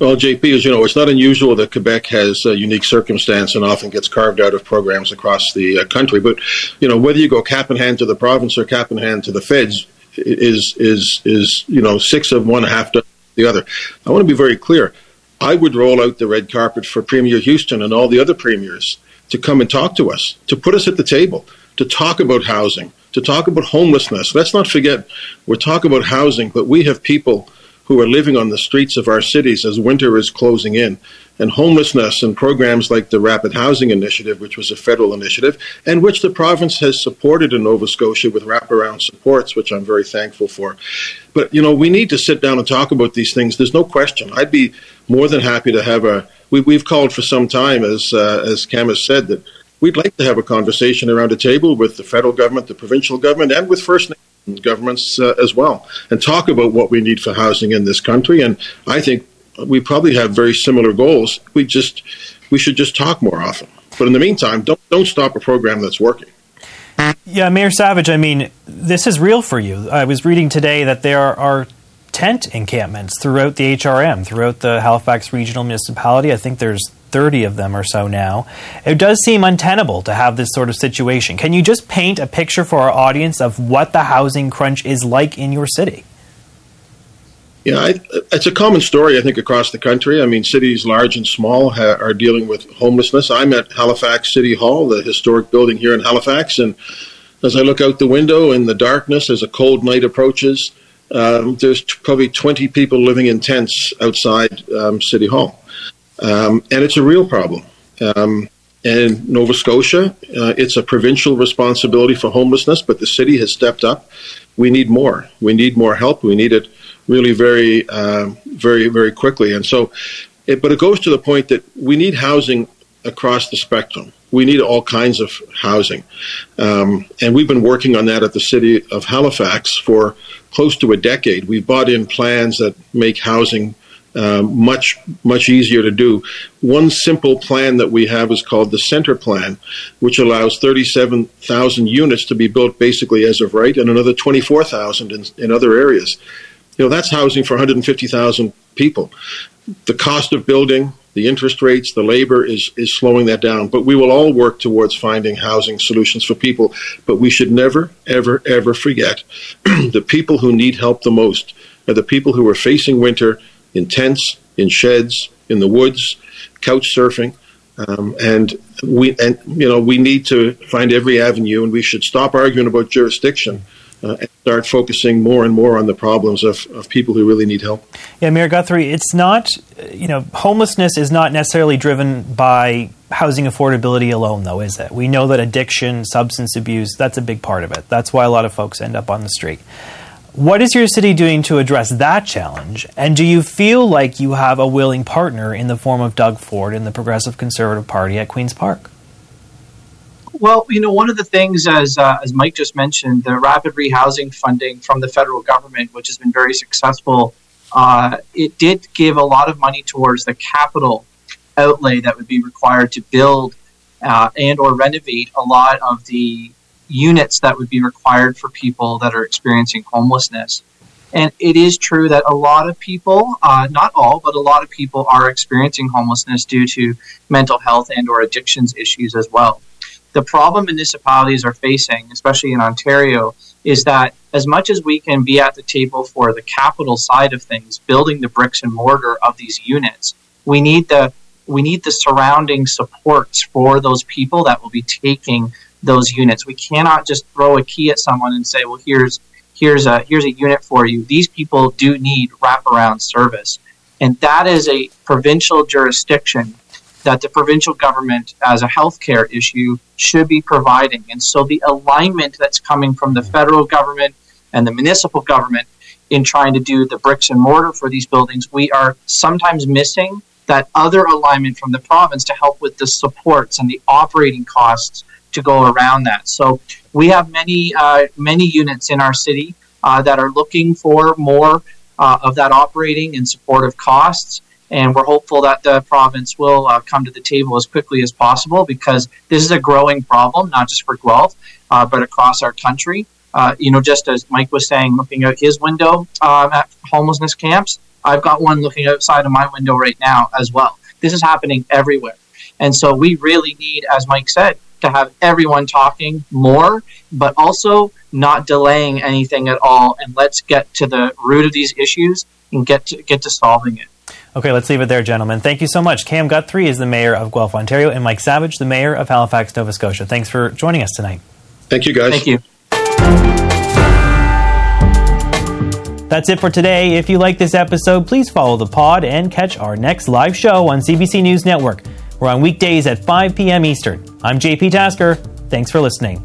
S18: Well, JP, as you know, it's not unusual that Quebec has a unique circumstance and often gets carved out of programs across the uh, country. But you know, whether you go cap in hand to the province or cap in hand to the feds is is is you know six of one, half to the other. I want to be very clear. I would roll out the red carpet for Premier Houston and all the other premiers to come and talk to us, to put us at the table, to talk about housing, to talk about homelessness. Let's not forget, we're talking about housing, but we have people who are living on the streets of our cities as winter is closing in. And homelessness and programs like the Rapid Housing Initiative, which was a federal initiative, and which the province has supported in Nova Scotia with wraparound supports, which I'm very thankful for. But, you know, we need to sit down and talk about these things. There's no question. I'd be more than happy to have a. We, have called for some time, as, uh, as Cam has said, that we'd like to have a conversation around a table with the federal government, the provincial government, and with First Nations governments uh, as well and talk about what we need for housing in this country. And I think we probably have very similar goals. We just we should just talk more often. But in the meantime, don't don't stop a program that's working.
S2: Yeah, Mayor Savage. I mean, this is real for you. I was reading today that there are tent encampments throughout the HRM, throughout the Halifax Regional Municipality. I think there's 30 of them or so now. It does seem untenable to have this sort of situation. Can you just paint a picture for our audience of what the housing crunch is like in your city?
S18: Yeah, I, it's a common story, I think, across the country. I mean, cities large and small ha- are dealing with homelessness. I'm at Halifax City Hall, the historic building here in Halifax, and as I look out the window in the darkness as a cold night approaches, um, there's t- probably 20 people living in tents outside um, City Hall. Um, and it's a real problem. Um, in Nova Scotia, uh, it's a provincial responsibility for homelessness, but the city has stepped up. We need more. We need more help. We need it really very, uh, very, very quickly. And so, it, but it goes to the point that we need housing across the spectrum. We need all kinds of housing. Um, and we've been working on that at the city of Halifax for close to a decade. We've bought in plans that make housing um, much much easier to do. One simple plan that we have is called the Center Plan, which allows 37,000 units to be built basically as of right, and another 24,000 in, in other areas. You know that's housing for 150,000 people. The cost of building, the interest rates, the labor is is slowing that down. But we will all work towards finding housing solutions for people. But we should never, ever, ever forget the people who need help the most are the people who are facing winter in tents, in sheds, in the woods, couch surfing. Um, and we and you know we need to find every avenue, and we should stop arguing about jurisdiction uh, and start focusing more and more on the problems of, of people who really need help.
S2: Yeah, Mayor Guthrie, it's not you know homelessness is not necessarily driven by housing affordability alone, though, is it? We know that addiction, substance abuse, that's a big part of it. That's why a lot of folks end up on the street. What is your city doing to address that challenge? And do you feel like you have a willing partner in the form of Doug Ford and the Progressive Conservative Party at Queen's Park?
S20: Well, you know, one of the things, as uh, as Mike just mentioned, the rapid rehousing funding from the federal government, which has been very successful, uh, it did give a lot of money towards the capital outlay that would be required to build uh, and or renovate a lot of the units that would be required for people that are experiencing homelessness. And it is true that a lot of people, uh, not all, but a lot of people are experiencing homelessness due to mental health and or addictions issues as well. The problem municipalities are facing, especially in Ontario, is that as much as we can be at the table for the capital side of things, building the bricks and mortar of these units, we need the we need the surrounding supports for those people that will be taking those units. We cannot just throw a key at someone and say, "Well, here's here's a here's a unit for you." These people do need wraparound service, and that is a provincial jurisdiction that the provincial government, as a healthcare issue, should be providing. And so, the alignment that's coming from the federal government and the municipal government in trying to do the bricks and mortar for these buildings, we are sometimes missing that other alignment from the province to help with the supports and the operating costs to go around that. So we have many uh, many units in our city uh, that are looking for more uh, of that operating and supportive costs. And we're hopeful that the province will uh, come to the table as quickly as possible because this is a growing problem, not just for Guelph, uh, but across our country. Uh, you know, just as Mike was saying, looking out his window um, at homelessness camps, I've got one looking outside of my window right now as well. This is happening everywhere. And so we really need, as Mike said, to have everyone talking more, but also not delaying anything at all. And let's get to the root of these issues and get to, get to solving it.
S2: Okay, let's leave it there, gentlemen. Thank you so much. Cam Guthrie is the mayor of Guelph, Ontario, and Mike Savage, the mayor of Halifax, Nova Scotia. Thanks for joining us tonight.
S18: Thank you, guys.
S20: Thank you.
S2: That's it for today. If you like this episode, please follow the pod and catch our next live show on CBC News Network. We're on weekdays at 5 p.m. Eastern. I'm JP Tasker. Thanks for listening.